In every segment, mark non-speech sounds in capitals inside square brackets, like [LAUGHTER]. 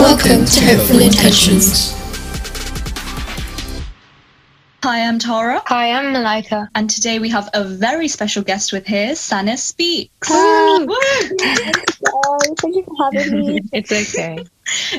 Welcome to Hopeful Intentions. Hi, I'm Tara, Hi, I'm Malika. and today we have a very special guest with here, Sana Speaks. Woo! Woo! Oh, thank you for having me. [LAUGHS] It's okay.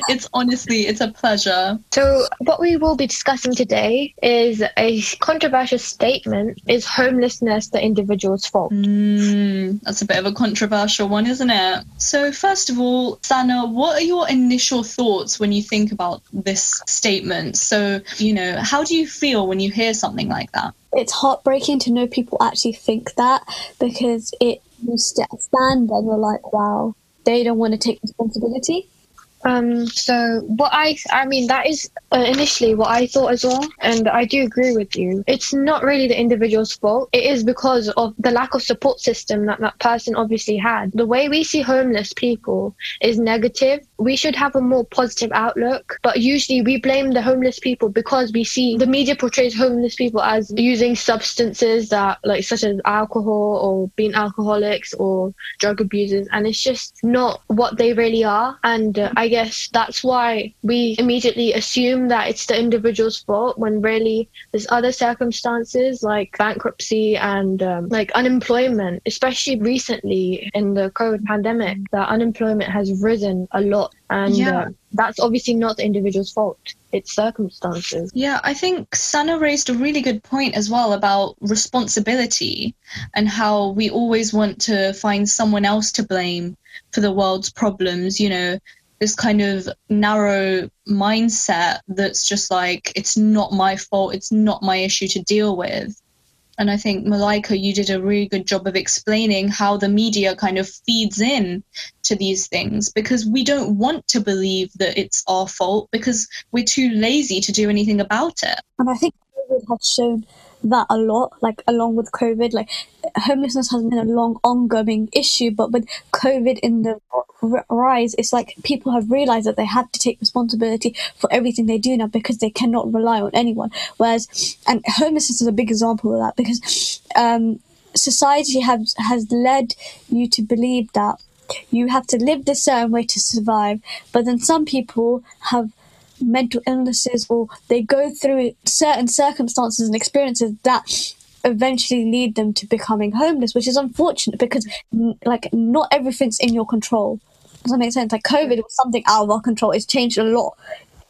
It's honestly, it's a pleasure. So, what we will be discussing today is a controversial statement Is homelessness the individual's fault? Mm, that's a bit of a controversial one, isn't it? So, first of all, Sana, what are your initial thoughts when you think about this statement? So, you know, how do you feel when you hear something like that? It's heartbreaking to know people actually think that because it you st- stand and you're like, wow, they don't want to take responsibility. Um, so what I, I mean, that is uh, initially what I thought as well, and I do agree with you. It's not really the individual's fault. It is because of the lack of support system that that person obviously had. The way we see homeless people is negative. We should have a more positive outlook, but usually we blame the homeless people because we see the media portrays homeless people as using substances that, like, such as alcohol or being alcoholics or drug abusers, and it's just not what they really are. And uh, I guess that's why we immediately assume that it's the individual's fault when really there's other circumstances like bankruptcy and um, like unemployment, especially recently in the COVID pandemic, that unemployment has risen a lot. And Yeah. uh, that's obviously not the individual's fault, it's circumstances. Yeah, I think Sana raised a really good point as well about responsibility and how we always want to find someone else to blame for the world's problems, you know, this kind of narrow mindset that's just like, it's not my fault, it's not my issue to deal with. And I think, Malika, you did a really good job of explaining how the media kind of feeds in to these things because we don't want to believe that it's our fault because we're too lazy to do anything about it. And I think COVID has shown that a lot, like along with COVID, like homelessness has been a long ongoing issue, but with COVID in the rise, it's like people have realized that they have to take responsibility for everything they do now because they cannot rely on anyone. Whereas, and homelessness is a big example of that because um, society has has led you to believe that you have to live this certain way to survive, but then some people have mental illnesses or they go through certain circumstances and experiences that eventually lead them to becoming homeless which is unfortunate because like not everything's in your control. Does that make sense? Like covid was something out of our control. It's changed a lot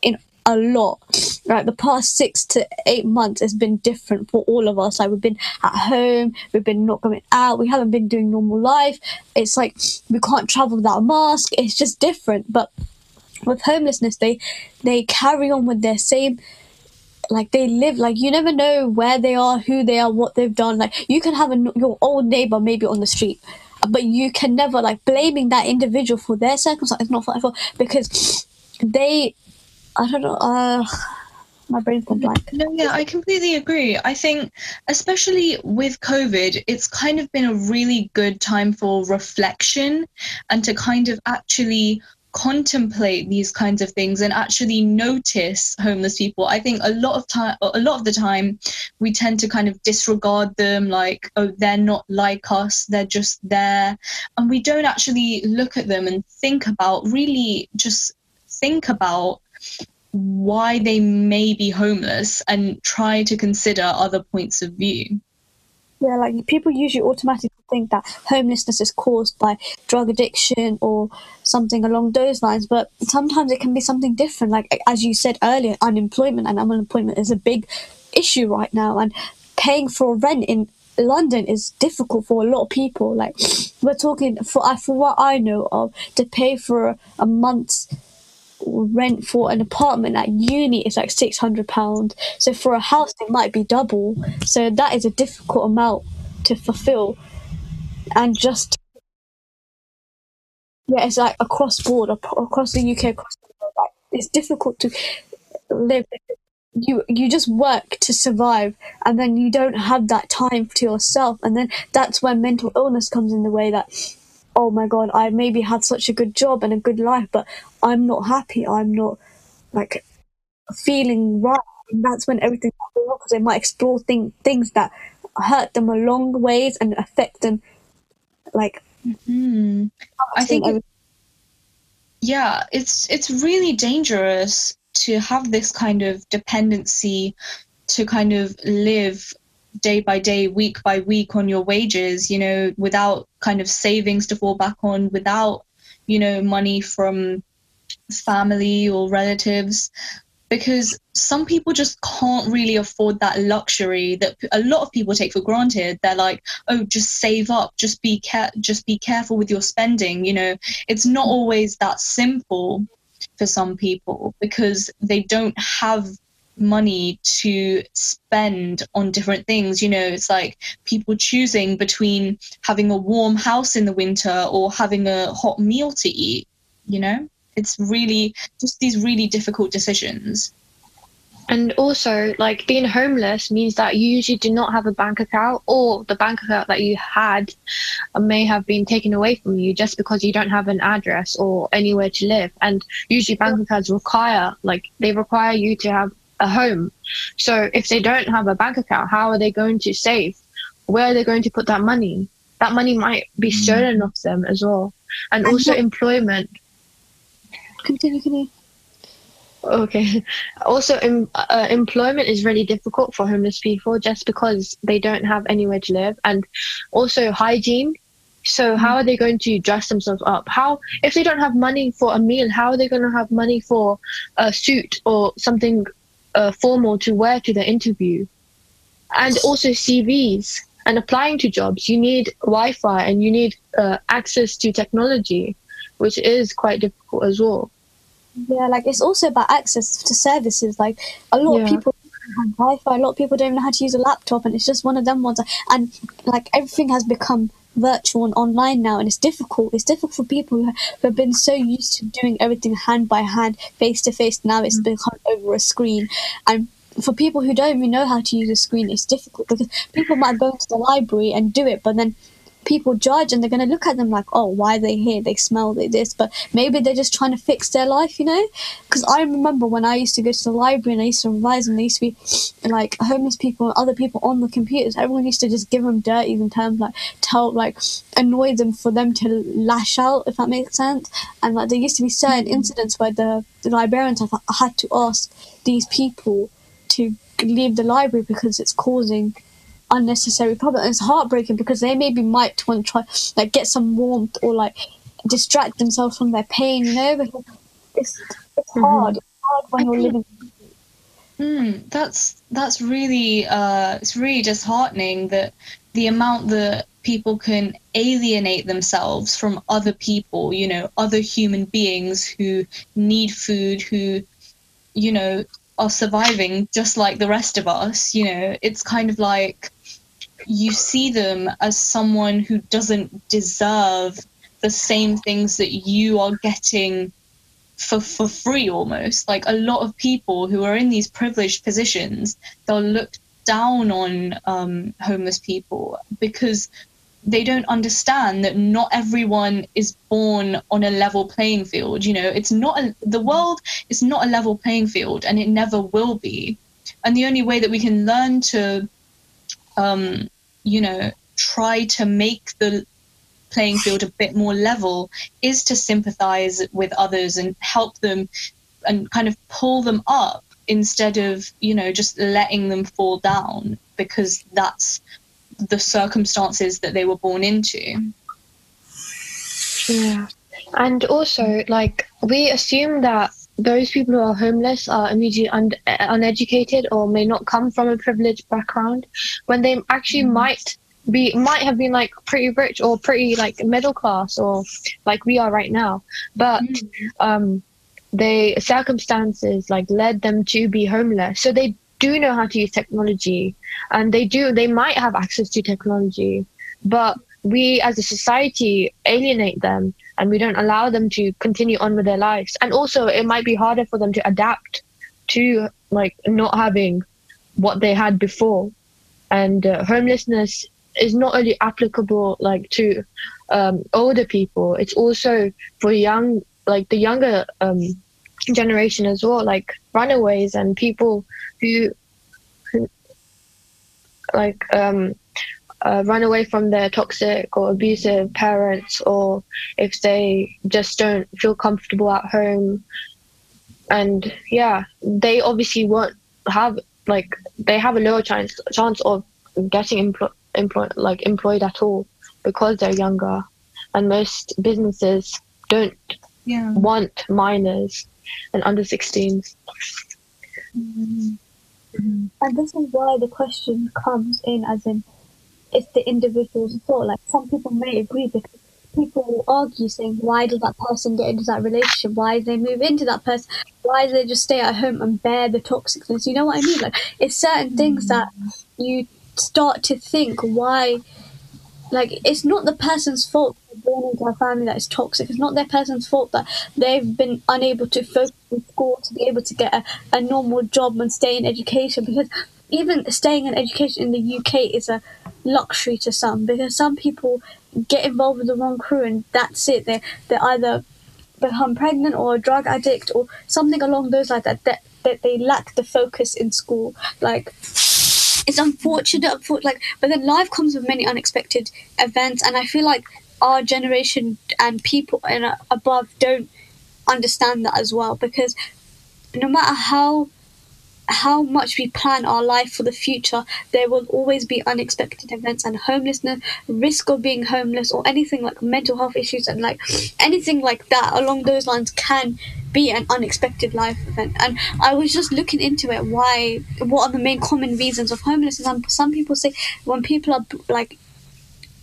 in a lot. Right the past six to eight months has been different for all of us. Like we've been at home we've been not going out we haven't been doing normal life. It's like we can't travel without a mask. It's just different but with homelessness they they carry on with their same like they live like you never know where they are who they are what they've done like you can have a, your old neighbor maybe on the street but you can never like blaming that individual for their circumstances not for because they i don't know uh my brain's gone blank No, yeah, I completely agree. I think, especially with COVID, it's kind of been a really good time for reflection and to kind of actually contemplate these kinds of things and actually notice homeless people. I think a lot of time, a lot of the time, we tend to kind of disregard them, like, oh, they're not like us, they're just there, and we don't actually look at them and think about really just think about why they may be homeless and try to consider other points of view. Yeah, like people usually automatically think that homelessness is caused by drug addiction or something along those lines, but sometimes it can be something different. Like as you said earlier, unemployment and unemployment is a big issue right now, and paying for rent in London is difficult for a lot of people. Like we're talking for for what I know of, to pay for a, a month's rent for an apartment at uni is like six hundred pounds. So for a house, it might be double. So that is a difficult amount to fulfill, and just yeah, it's like across board, across the UK, across the world. Like, it's difficult to live. You you just work to survive, and then you don't have that time to yourself, and then that's when mental illness comes in the way. That oh my god, I maybe had such a good job and a good life, but I'm not happy. I'm not like feeling right. And that's when everything because they might explore thing, things that hurt them a long ways and affect them. Like Hmm. I think yeah, it's it's really dangerous to have this kind of dependency to kind of live day by day, week by week on your wages, you know, without kind of savings to fall back on, without, you know, money from family or relatives. Because some people just can't really afford that luxury that a lot of people take for granted. They're like, "Oh, just save up, just be care, just be careful with your spending." You know, it's not always that simple for some people because they don't have money to spend on different things. You know, it's like people choosing between having a warm house in the winter or having a hot meal to eat. You know, it's really just these really difficult decisions. And also, like being homeless means that you usually do not have a bank account, or the bank account that you had may have been taken away from you just because you don't have an address or anywhere to live. And usually, bank accounts require, like, they require you to have a home. So if they don't have a bank account, how are they going to save? Where are they going to put that money? That money might be mm. stolen mm. off them as well. And also employment. Continue, continue. Okay. [LAUGHS] Also, um, uh, employment is really difficult for homeless people just because they don't have anywhere to live, and also hygiene. So, how are they going to dress themselves up? How, if they don't have money for a meal, how are they going to have money for a suit or something uh, formal to wear to the interview. And also CVs and applying to jobs, you need Wi-Fi and you need uh, access to technology, which is quite difficult as well. Yeah, like it's also about access to services. Like a lot yeah. of people have Wi-Fi, a lot of people don't know how to use a laptop, and it's just one of them ones. And like everything has become virtual and online now and it's difficult. It's difficult for people who have been so used to doing everything hand by hand face to face now it's mm. become over a screen. And for people who don't even know how to use a screen it's difficult because people might go to the library and do it but then people judge and they're going to look at them like, oh, why are they here? They smell like this, but maybe they're just trying to fix their life, you know? Because I remember when I used to go to the library and I used to revise, and there used to be like homeless people and other people on the computers. Everyone used to just give them dirty in terms like tell like annoy them for them to lash out, if that makes sense. And like there used to be certain incidents where the, the librarians have had to ask these people to leave the library because it's causing unnecessary problem. And it's heartbreaking because they maybe might want to try like get some warmth or like distract themselves from their pain, you know. Because it's it's mm-hmm. hard. It's hard when you're living. Mm, that's that's really uh, it's really disheartening that the amount that people can alienate themselves from other people, you know, other human beings who need food, who, you know, are surviving just like the rest of us. You know, it's kind of like you see them as someone who doesn't deserve the same things that you are getting for for free almost. Like a lot of people who are in these privileged positions they'll look down on um, homeless people because they don't understand that not everyone is born on a level playing field. You know it's not a, the world is not a level playing field and it never will be. And the only way that we can learn to um, you know, try to make the playing field a bit more level is to sympathize with others and help them and kind of pull them up instead of, you know, just letting them fall down because that's the circumstances that they were born into. Yeah. And also, like, we assume that those people who are homeless are immediately un- uneducated or may not come from a privileged background when they actually mm. might be might have been like pretty rich or pretty like middle class or like we are right now. But mm. um they circumstances like led them to be homeless. So they do know how to use technology. And they do they might have access to technology. But we as a society alienate them and we don't allow them to continue on with their lives. And also it might be harder for them to adapt to like not having what they had before. And uh, homelessness is not only applicable like to um, older people it's also for young like the younger um, generation as well like runaways and people who, like um uh, run away from their toxic or abusive parents, or if they just don't feel comfortable at home. And yeah, they obviously won't have like they have a lower chance chance of getting employed employ, like employed at all because they're younger, and most businesses don't Yeah. want minors and under 16s. And this is why the question comes in as in it's the individual's fault. Like some people may agree because people will argue saying why does that person get into that relationship? Why do they move into that person? Why do they just stay at home and bear the toxicness? You know what I mean? Like it's certain things that mm. you start to think why like it's not the person's fault born into a family that is toxic. It's not their person's fault that they've been unable to focus in school to be able to get a, a normal job and stay in education because even staying in education in the UK is a luxury to some because some people get involved with the wrong crew and that's it. They they either become pregnant or a drug addict or something along those lines that, that that they lack the focus in school. Like it's unfortunate, unfor- like, but then life comes with many unexpected events, and I feel like our generation and people and above don't understand that as well because no matter how how much we plan our life for the future, there will always be unexpected events and homelessness, risk of being homeless, or anything like mental health issues and like anything like that along those lines can be an unexpected life event. And I was just looking into it. Why? What are the main common reasons of homelessness? And some people say when people are like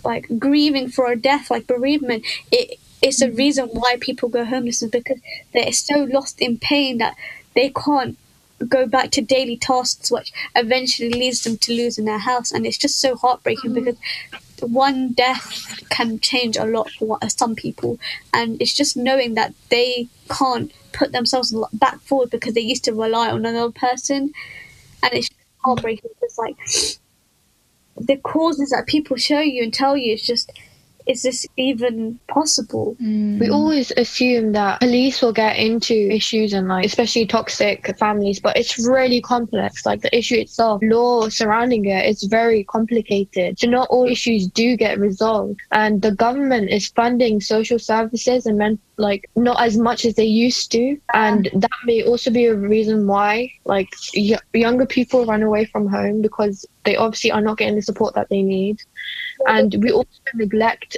like grieving for a death, like bereavement, it it's a reason why people go homeless is because they're so lost in pain that they can't go back to daily tasks, which eventually leads them to losing their house. And it's just so heartbreaking mm-hmm. because one death can change a lot for some people, and it's just knowing that they can't put themselves back forward because they used to rely on another person, and it's heartbreaking. It's like the causes that people show you and tell you. It's just, is this even possible? Mm. We always assume that police will get into issues and like especially toxic families, but it's really complex. Like the issue itself, law surrounding it is very complicated. So not all issues do get resolved. And the government is funding social services and men- like not as much as they used to. And that may also be a reason why like y- younger people run away from home because they obviously are not getting the support that they need. And we also neglect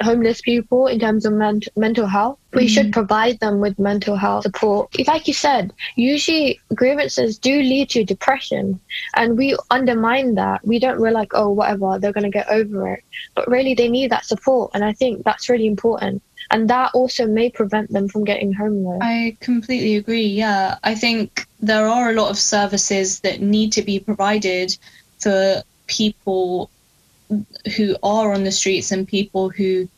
homeless people in terms of ment- mental health. We should mm. provide them with mental health support. Like you said, usually grievances do lead to depression, and we undermine that. We don't we're like, oh, whatever, they're gonna get over it. But really, they need that support, and I think that's really important. And that also may prevent them from getting homeless. I completely agree. Yeah, I think there are a lot of services that need to be provided for people who are on the streets and people who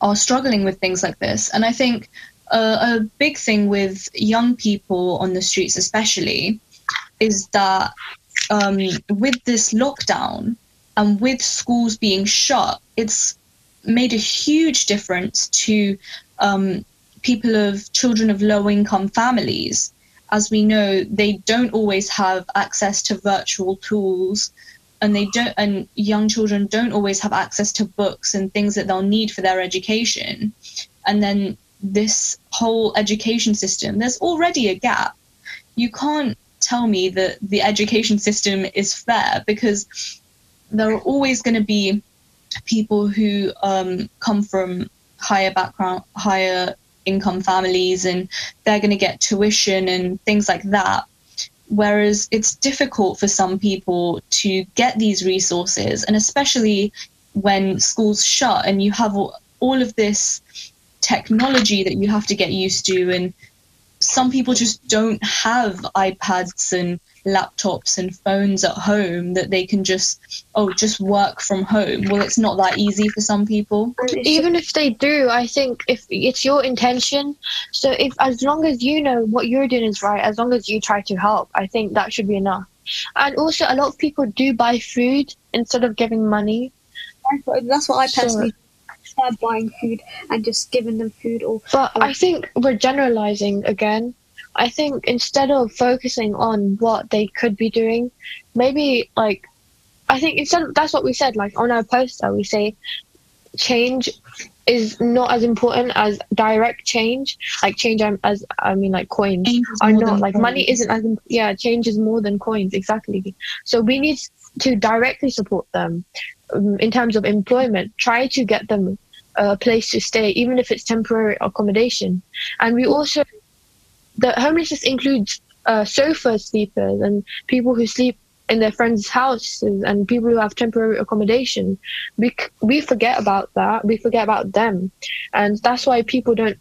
are struggling with things like this. And I think uh, a big thing with young people on the streets, especially, is that um, with this lockdown and with schools being shut, it's made a huge difference to um, people of children of low income families. As we know, they don't always have access to virtual tools and they don't and young children don't always have access to books and things that they'll need for their education. And then this whole education system, there's already a gap. You can't tell me that the education system is fair because there are always going to be people who um, come from higher background, higher income families, and they're going to get tuition and things like that. Whereas it's difficult for some people to get these resources, and especially when schools shut and you have all, of this technology that you have to get used to, and some people just don't have iPads and laptops and phones at home that they can just oh just work from home. Well it's not that easy for some people. Even if they do i think if it's your intention so if as long as you know what you're doing is right as long as you try to help i think that should be enough. And also a lot of people do buy food instead of giving money. That's what I Sure. personally prefer buying food and just giving them food or but i think we're generalizing again i think instead of focusing on what they could be doing maybe like I think instead of, that's what we said. Like on our poster, we say change is not as important as direct change. Like change, um, as I mean, like coins are not like money isn't as yeah. Change is more than coins exactly. So we need to directly support them um, in terms of employment. Try to get them a place to stay, even if it's temporary accommodation. And we also the homelessness includes uh, sofa sleepers and people who sleep in their friends' houses and people who have temporary accommodation. We we forget about that. We forget about them, and that's why people don't.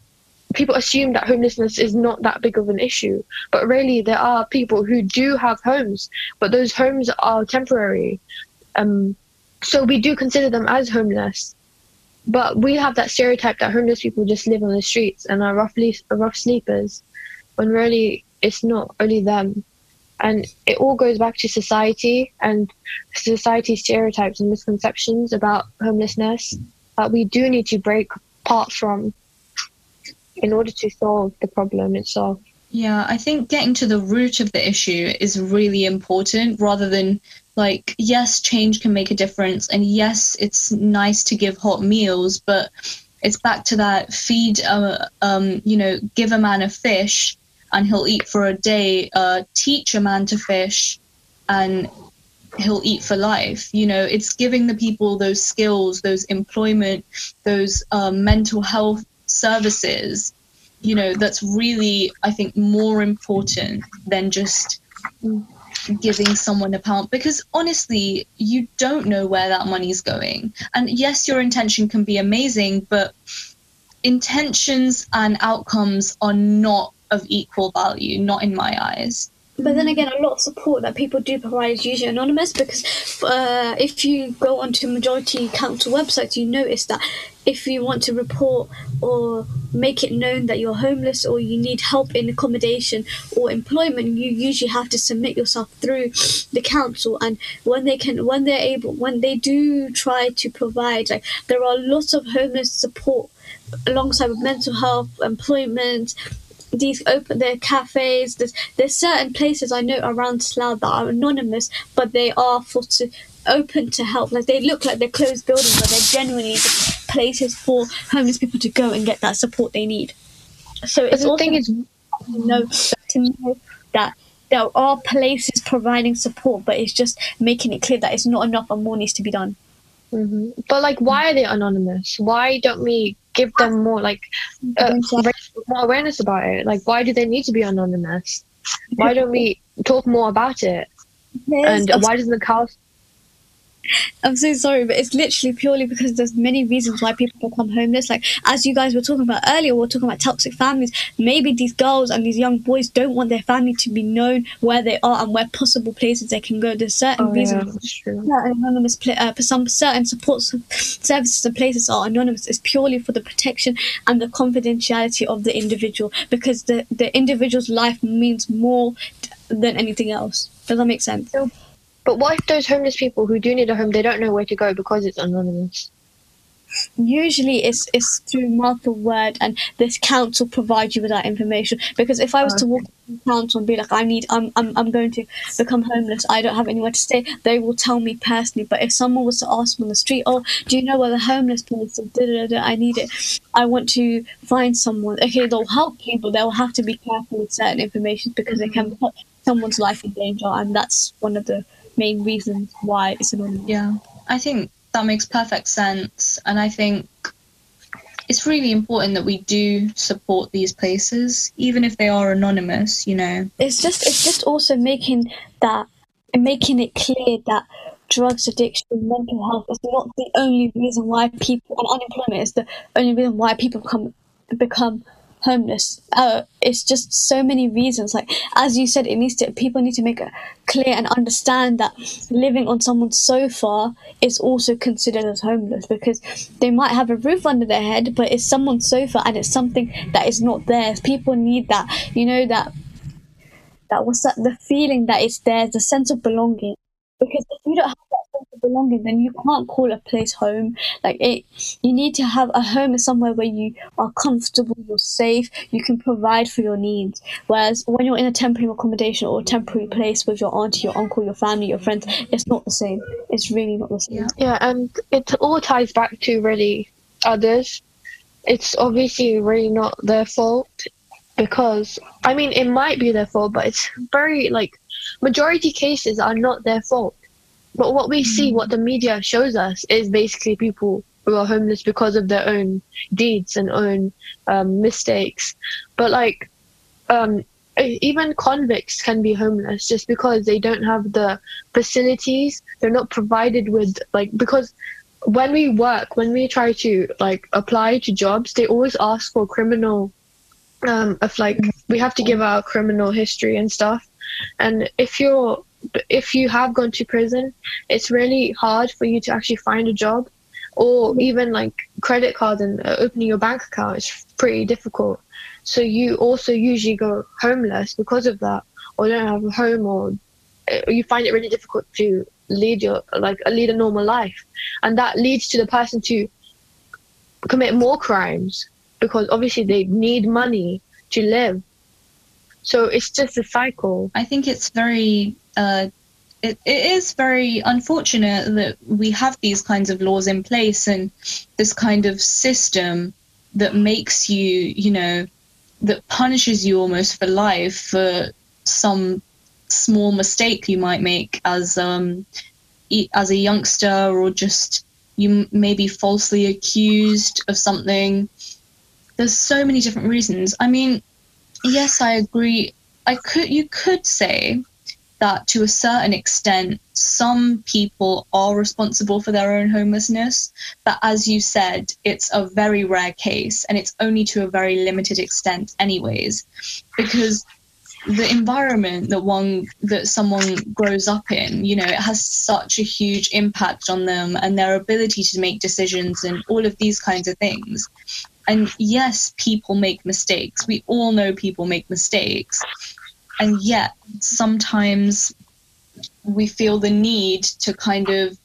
People assume that homelessness is not that big of an issue, but really there are people who do have homes, but those homes are temporary. Um, so we do consider them as homeless. But we have that stereotype that homeless people just live on the streets and are roughly rough sleepers, when really it's not only them. And it all goes back to society and society stereotypes and misconceptions about homelessness that we do need to break apart from in order to solve the problem itself. Yeah, I think getting to the root of the issue is really important rather than like, yes, change can make a difference. And yes, it's nice to give hot meals, but it's back to that feed, uh, um, you know, give a man a fish and he'll eat for a day, uh, teach a man to fish and he'll eat for life. You know, it's giving the people those skills, those employment, those um, mental health services you know that's really i think more important than just giving someone a pound because honestly you don't know where that money's going and yes your intention can be amazing but intentions and outcomes are not of equal value not in my eyes But then again, a lot of support that people do provide is usually anonymous because uh, if you go onto majority council websites, you notice that if you want to report or make it known that you're homeless or you need help in accommodation or employment, you usually have to submit yourself through the council. And when they can, when they're able, when they do try to provide, like there are lots of homeless support alongside with mental health, employment, these open their cafes. There's there's certain places I know around Slough that are anonymous, but they are for to open to help. Like they look like they're closed buildings, but they're genuinely just places for homeless people to go and get that support they need. So it's the thing is, to know to know that there are places providing support, but it's just making it clear that it's not enough and more needs to be done. Mhm. but like, why are they anonymous? Why don't we give them more like uh, awareness about it? Like, why do they need to be anonymous? Why don't we talk more about it? And why doesn't the council? I'm so sorry, but it's literally purely because there's many reasons why people become homeless. Like as you guys were talking about earlier, we are talking about toxic families. Maybe these girls and these young boys don't want their family to be known where they are and where possible places they can go. There's certain Oh, yeah, reasons. Certain anonymous uh, for some certain support services and places are anonymous. It's purely for the protection and the confidentiality of the individual because the the individual's life means more than anything else. Does that make sense? But what if those homeless people who do need a home, they don't know where to go because it's anonymous? usually it's it's through mouth of word and this council provides you with that information. Because if i was to walk to the council and be like i need I'm, I'm i'm going to become homeless i don't have anywhere to stay they will tell me personally. But if someone was to ask me on the street oh do you know where the homeless place is? Da, da, da, i need it. I want to find someone. Okay they'll help you but they'll have to be careful with certain information because they can put someone's life in danger and that's one of the main reasons why it's anonymous Yeah, I think that makes perfect sense. And I think it's really important that we do support these places, even if they are anonymous, you know. it's just it's just also making that making it clear that drugs addiction mental health is not the only reason why people and unemployment is the only reason why people become become homeless. Uh, it's just so many reasons. Like as you said it needs to people need to make it clear and understand that living on someone's sofa is also considered as homeless because they might have a roof under their head but it's someone's sofa and it's something that is not theirs. People need that you know that that was that the feeling that it's there, the sense of belonging. Because if you don't have belonging, then you can't call a place home. Like it, you need to have a home is somewhere where you are comfortable, you're safe, you can provide for your needs. Whereas when you're in a temporary accommodation or temporary place with your auntie, your uncle, your family, your friends, it's not the same. It's really not the same. Yeah. Yeah, and it all ties back to really others. It's obviously really not their fault because I mean it might be their fault, but it's very like majority cases are not their fault. But what we see, what the media shows us, is basically people who are homeless because of their own deeds and own um, mistakes. But like, um, even convicts can be homeless just because they don't have the facilities. They're not provided with like because when we work, when we try to like apply to jobs, they always ask for criminal. Um, of like we have to give our criminal history and stuff, and if you're if you have gone to prison, it's really hard for you to actually find a job, or even like credit cards and uh, opening your bank account is pretty difficult. So you also usually go homeless because of that, or don't have a home, or uh, you find it really difficult to lead your like lead a normal life, and that leads to the person to commit more crimes because obviously they need money to live. So it's just a cycle. I think it's very uh, it, it is very unfortunate that we have these kinds of laws in place and this kind of system that makes you, you know, that punishes you almost for life for some small mistake you might make as um as a youngster or just you may be falsely accused of something. There's so many different reasons. I mean, yes, I agree. I could you could say that to a certain extent, some people are responsible for their own homelessness. But as you said, it's a very rare case and it's only to a very limited extent, anyways, because the environment that one that someone grows up in you know it has such a huge impact on them and their ability to make decisions and all of these kinds of things. And yes people make mistakes. We all know people make mistakes and yet sometimes we feel the need to kind of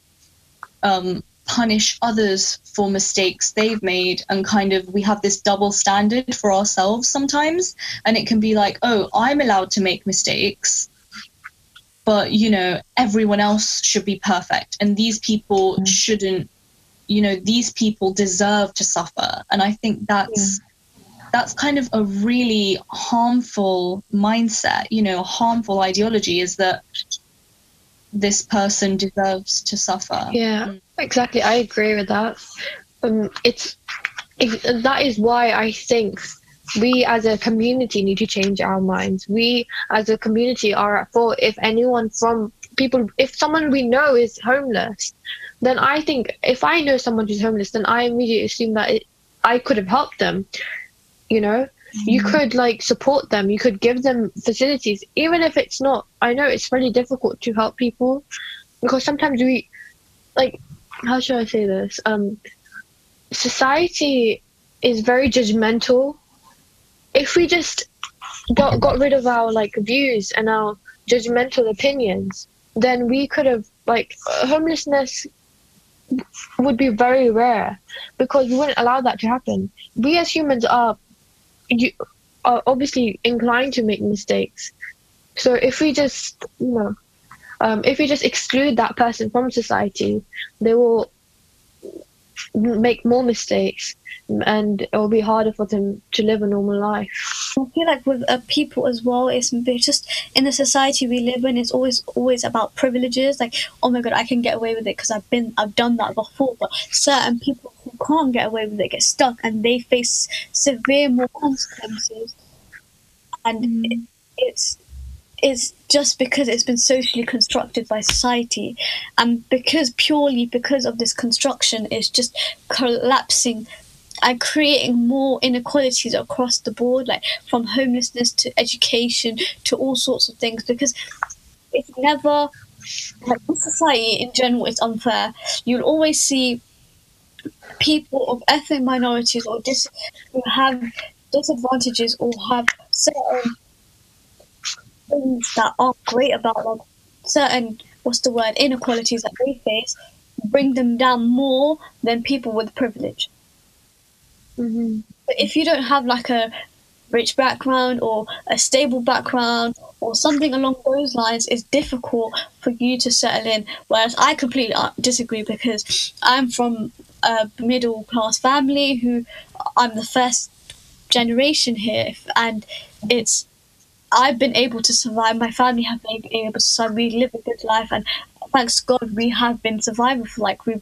um, punish others for mistakes they've made and kind of we have this double standard for ourselves sometimes. And it can be like oh i'm allowed to make mistakes but you know everyone else should be perfect. And these people shouldn't you know these people deserve to suffer. And i think that's that's kind of a really harmful mindset you know a harmful ideology is that this person deserves to suffer Yeah, exactly. I agree with that. Um, it's it, that is why I think we as a community need to change our minds. We as a community are at fault if anyone from people, if someone we know is homeless, then I think if I know someone who's homeless, then I immediately assume that it, I could have helped them. You know, you could like support them. You could give them facilities, even if it's not. I know it's really difficult to help people because sometimes we, like, how should I say this? Um, society is very judgmental. If we just got got rid of our like views and our judgmental opinions, then we could have like homelessness would be very rare because we wouldn't allow that to happen. We as humans are you are obviously inclined to make mistakes. So if we just you know um, if we just exclude that person from society, they will make more mistakes and it will be harder for them to live a normal life. I feel like with uh, people as well, it's just in the society we live in. It's always always about privileges. Like, oh my god, I can get away with it because I've been I've done that before. But certain people can't get away with it get stuck, and they face severe more consequences. And mm. it, it's it's just because it's been socially constructed by society, and because purely because of this construction, it's just collapsing and creating more inequalities across the board, like from homelessness to education to all sorts of things. Because it's never like society in general is unfair. You'll always see people of ethnic minorities or dis- who have disadvantages or have certain things that aren't great about like certain what's the word inequalities that they face bring them down more than people with privilege. hmm But if you don't have like a rich background or a stable background or something along those lines, it's difficult for you to settle in. Whereas I completely uh, disagree because I'm from a middle class family who I'm the first generation here, and it's I've been able to survive. My family have been able to survive. We live a good life, and thanks God, we have been surviving for like we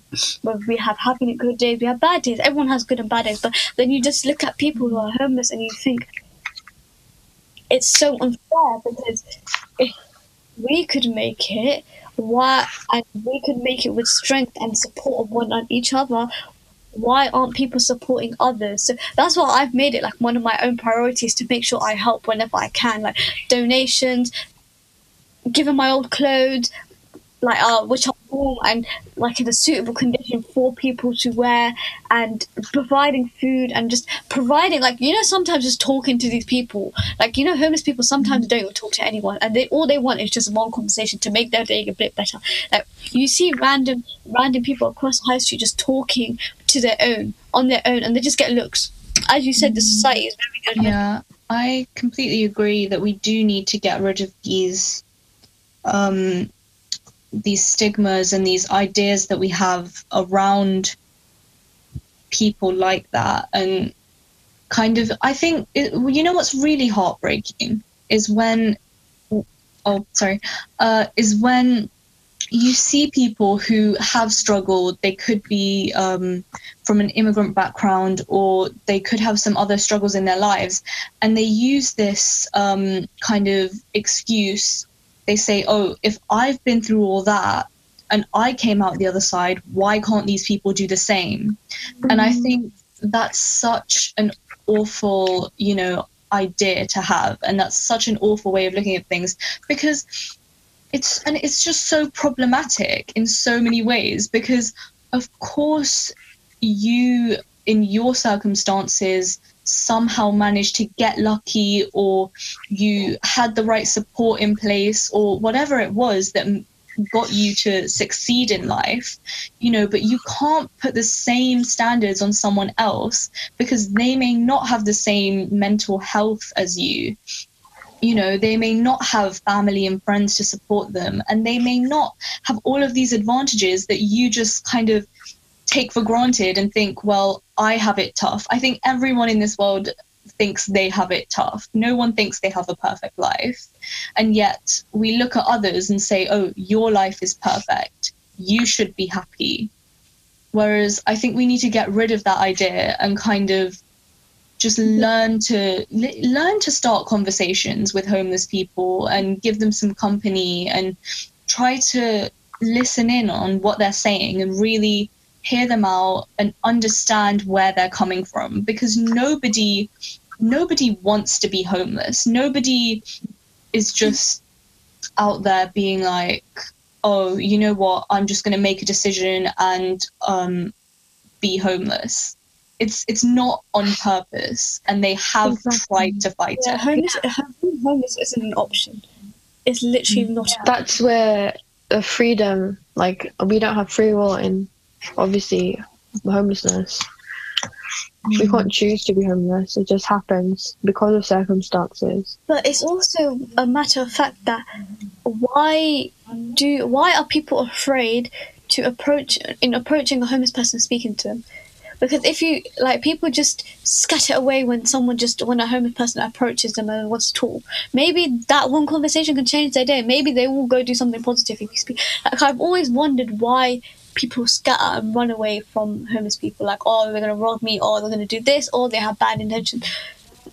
we have having good days, we have bad days. Everyone has good and bad days, but then you just look at people who are homeless and you think it's so unfair because if we could make it, why and we could make it with strength and support of one on each other. Why aren't people supporting others? So that's why I've made it like one of my own priorities to make sure I help whenever I can, like donations, giving my old clothes, like uh, which are and like in a suitable condition for people to wear, and providing food and just providing like you know sometimes just talking to these people, like you know homeless people sometimes don't even talk to anyone, and they all they want is just one conversation to make their day a bit better. Like you see random random people across the high street just talking to their own on their own, and they just get looks. As you said, the society is very good. Yeah, I completely agree that we do need to get rid of these um these stigmas and these ideas that we have around people like that. And kind of I think it, you know what's really heartbreaking is when oh sorry uh is when you see people who have struggled. They could be um, from an immigrant background or they could have some other struggles in their lives. And they use this um, kind of excuse they say oh if i've been through all that and i came out the other side why can't these people do the same? And i mm-hmm. think that's such an awful you know idea to have. And that's such an awful way of looking at things because it's and it's just so problematic in so many ways because of course you in your circumstances somehow managed to get lucky or you had the right support in place or whatever it was that got you to succeed in life you know but you can't put the same standards on someone else because they may not have the same mental health as you. You know they may not have family and friends to support them and they may not have all of these advantages that you just kind of take for granted and think well i have it tough. I think everyone in this world thinks they have it tough. No one thinks they have a perfect life. And yet we look at others and say oh your life is perfect. You should be happy. Whereas i think we need to get rid of that idea and kind of just learn to learn to start conversations with homeless people and give them some company and try to listen in on what they're saying and really hear them out and understand where they're coming from because nobody nobody wants to be homeless nobody is just out there being like oh you know what i'm just going to make a decision and um be homeless it's it's not on purpose and they have Exactly. tried to fight Yeah, it homeless, being homeless isn't an option. It's literally not. That's where the freedom, like we don't have free will in obviously homelessness. We hmm. can't choose to be homeless. It just happens because of circumstances. But it's also a matter of fact that why do why are people afraid to approach in approaching a homeless person speaking to them? Because if you like, people just scatter away when someone just when a homeless person approaches them and wants to talk. Maybe that one conversation can change their day. Maybe they will go do something positive if you speak. Like I've always wondered why people scatter and run away from homeless people. Like oh they're gonna rob me, or they're gonna do this, or they have bad intentions.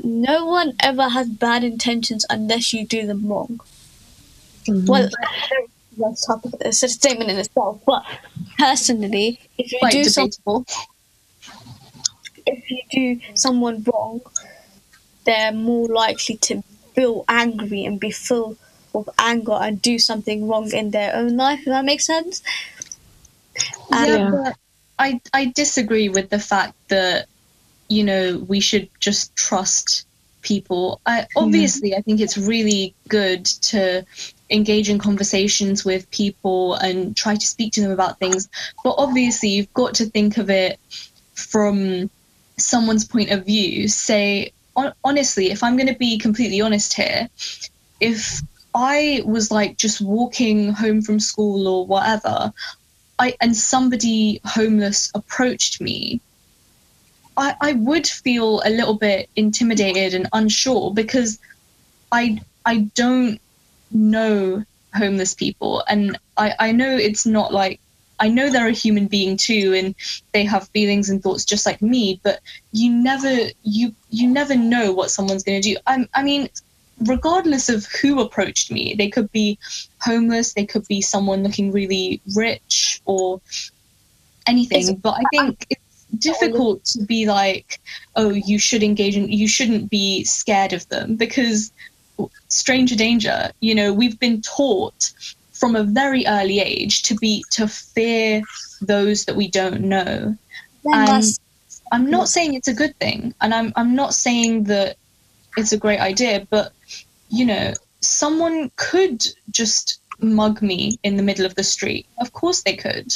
No one ever has bad intentions unless you do them wrong. Mm-hmm. Well, that's topic. It's a statement in itself. But personally, if you quite do some, debatable if you do someone wrong, they're more likely to feel angry and be full of anger and do something wrong in their own life. If that makes sense. Yeah, Yeah. but I I disagree with the fact that you know we should just trust people. I hmm. obviously I think it's really good to engage in conversations with people and try to speak to them about things. But obviously, you've got to think of it from someone's point of view. Say, hon- honestly, if I'm going to be completely honest here, if I was like just walking home from school or whatever, I and somebody homeless approached me, I, I would feel a little bit intimidated and unsure because I I don't know homeless people and I, I know it's not like I know they're a human being too and they have feelings and thoughts just like me, but you never you you never know what someone's gonna do. I I mean regardless of who approached me, they could be homeless, they could be someone looking really rich or anything. It's- but I think it's difficult to be like, oh, you should engage in, you shouldn't be scared of them because stranger danger, you know, we've been taught from a very early age to be, to fear those that we don't know. And I'm not saying it's a good thing, and I'm I'm not saying that it's a great idea, but you know, someone could just mug me in the middle of the street. Of course they could.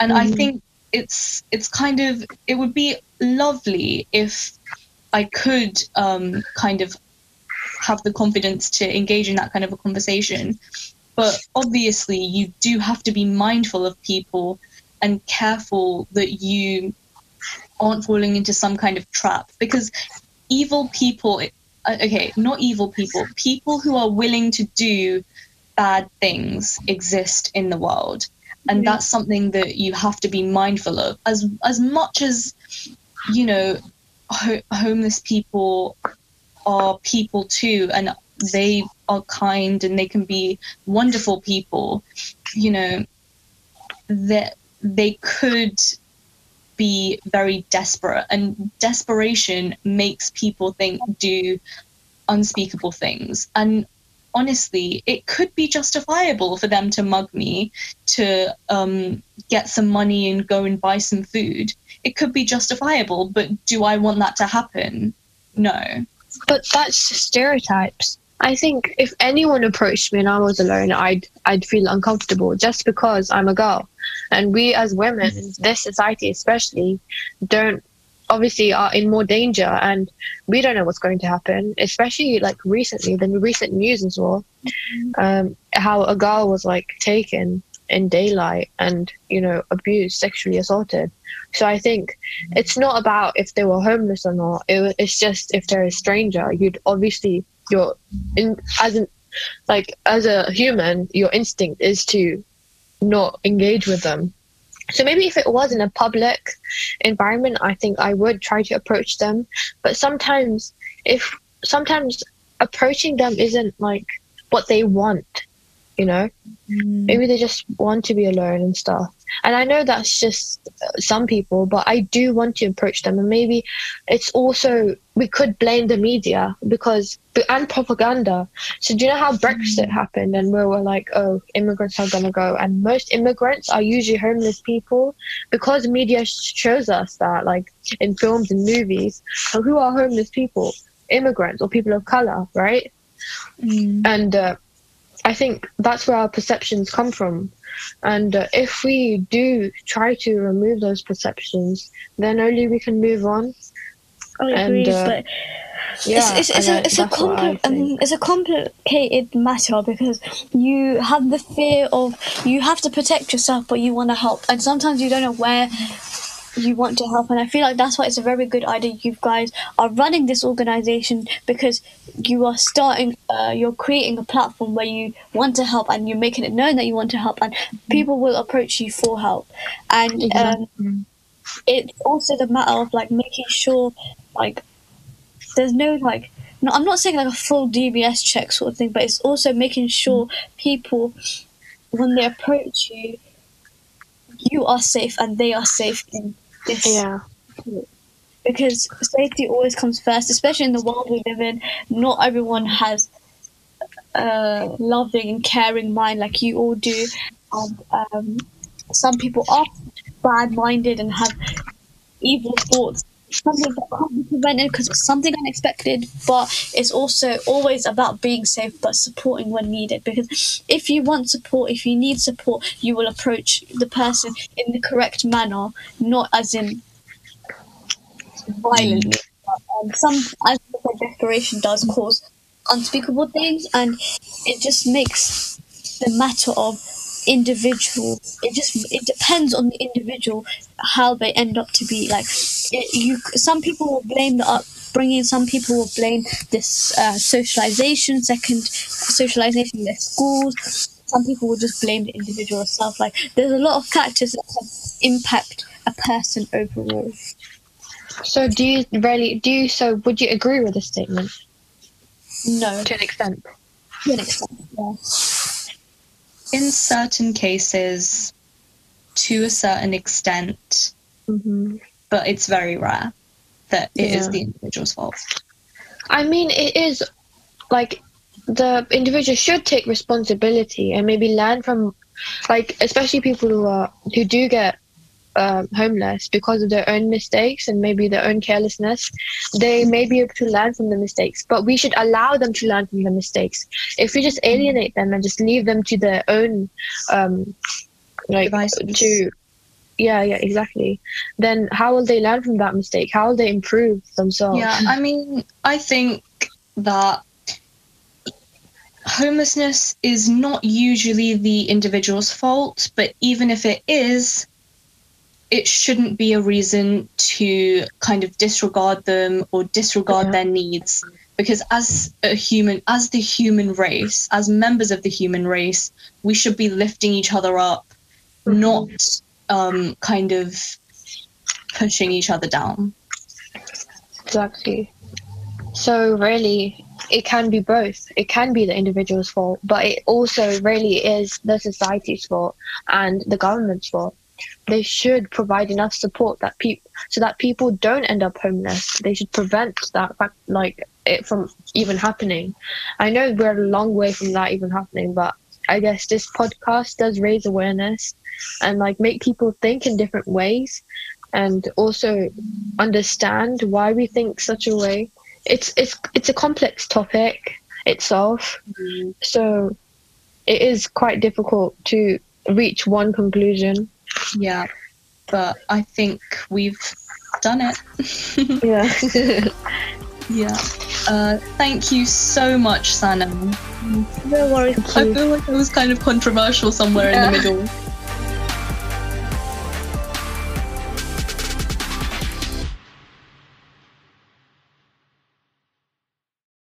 And I Mhm. think it's it's kind of it would be lovely if I could um, kind of have the confidence to engage in that kind of a conversation. But obviously, you do have to be mindful of people and careful that you aren't falling into some kind of trap because evil people uh, okay not evil people people who are willing to do bad things exist in the world. And that's something that you have to be mindful of. As as much as you know ho- homeless people are people too and they are kind and they can be wonderful people you know that they could be very desperate and desperation makes people think do unspeakable things. And honestly it could be justifiable for them to mug me to um, get some money and go and buy some food. It could be justifiable but do i want that to happen? No. But that's stereotypes. I think if anyone approached me and I was alone, I'd I'd feel uncomfortable just because I'm a girl, and we as women in this society especially don't obviously are in more danger and we don't know what's going to happen especially like recently the recent news as well. Um, how a girl was like taken in daylight and you know abused sexually assaulted. So i think it's not about if they were homeless or not. It, it's just if they're a stranger you'd obviously your in as an like as a human your instinct is to not engage with them. So maybe if it was in a public environment i think i would try to approach them. But sometimes if sometimes approaching them isn't like what they want you know? Maybe they just want to be alone and stuff. And i know that's just uh, some people but i do want to approach them. And maybe it's also we could blame the media because and propaganda. So do you know how brexit happened and we were like oh immigrants are going to go? And most immigrants are usually homeless people because media shows us that like in films and movies so who are homeless people? Immigrants or people of color right? And uh, I think that's where our perceptions come from. And uh, if we do try to remove those perceptions, then only we can move on. I And, agree, uh, but Yeah, it's, it's, it's, a, it's, a that's what I compli- um, it's a complicated matter because you have the fear of you have to protect yourself, but you want to help, and sometimes you don't know where you want to help. And I feel like that's why it's a very good idea. You guys are running this organization because you are starting, uh, you're creating a platform where you want to help, and you're making it known that you want to help, and people will approach you for help. And um, it's also the matter of like making sure like there's no like no i'm not saying like a full dbs check sort of thing but it's also making sure people when they approach you you are safe and they are safe in yeah, because safety always comes first especially in the world we live in. Not everyone has a loving and caring mind like you all do. And um, some people are bad minded and have evil thoughts something that can't be prevented because it's something unexpected, but it's also always about being safe but supporting when needed. Because if you want support, if you need support, you will approach the person in the correct manner, not as in violently. Um, some, as the declaration does cause unspeakable things, and it just makes the matter of individual it just it depends on the individual how they end up to be like it, you some people will blame the upbringing some people will blame this uh, socialization second socialization in their schools. Some people will just blame the individual itself. Like there's a lot of factors that can impact a person overall. So do you really do you so would you agree with this statement? No. To an extent? to an extent yeah. In certain cases, to a certain extent, Mm-hmm. but it's very rare that it is Yeah. the individual's fault. I mean, it is like the individual should take responsibility and maybe learn from, like, especially people who are who do get um, homeless because of their own mistakes and maybe their own carelessness. They may be able to learn from the mistakes, but we should allow them to learn from the mistakes. If we just alienate them and just leave them to their own, um, like Devices. to. Yeah, yeah, exactly. Then how will they learn from that mistake? How will they improve themselves? Yeah, I mean, I think that homelessness is not usually the individual's fault, but even if it is, it shouldn't be a reason to kind of disregard them or disregard Yeah. their needs. Because as a human, as the human race, as members of the human race, we should be lifting each other up, not um, kind of pushing each other down. Exactly. So really, it can be both. It can be the individual's fault, but it also really is the society's fault and the government's fault. They should provide enough support that people so that people don't end up homeless. They should prevent that fact, like it from even happening. I know we're a long way from that even happening, but I guess this podcast does raise awareness and like make people think in different ways and also understand why we think such a way. It's it's it's a complex topic itself, mm-hmm. so it is quite difficult to reach one conclusion. Yeah, but I think we've done it. Yeah. [LAUGHS] yeah. Uh, thank you so much, Sana. no worries I feel like it was kind of controversial somewhere in the middle.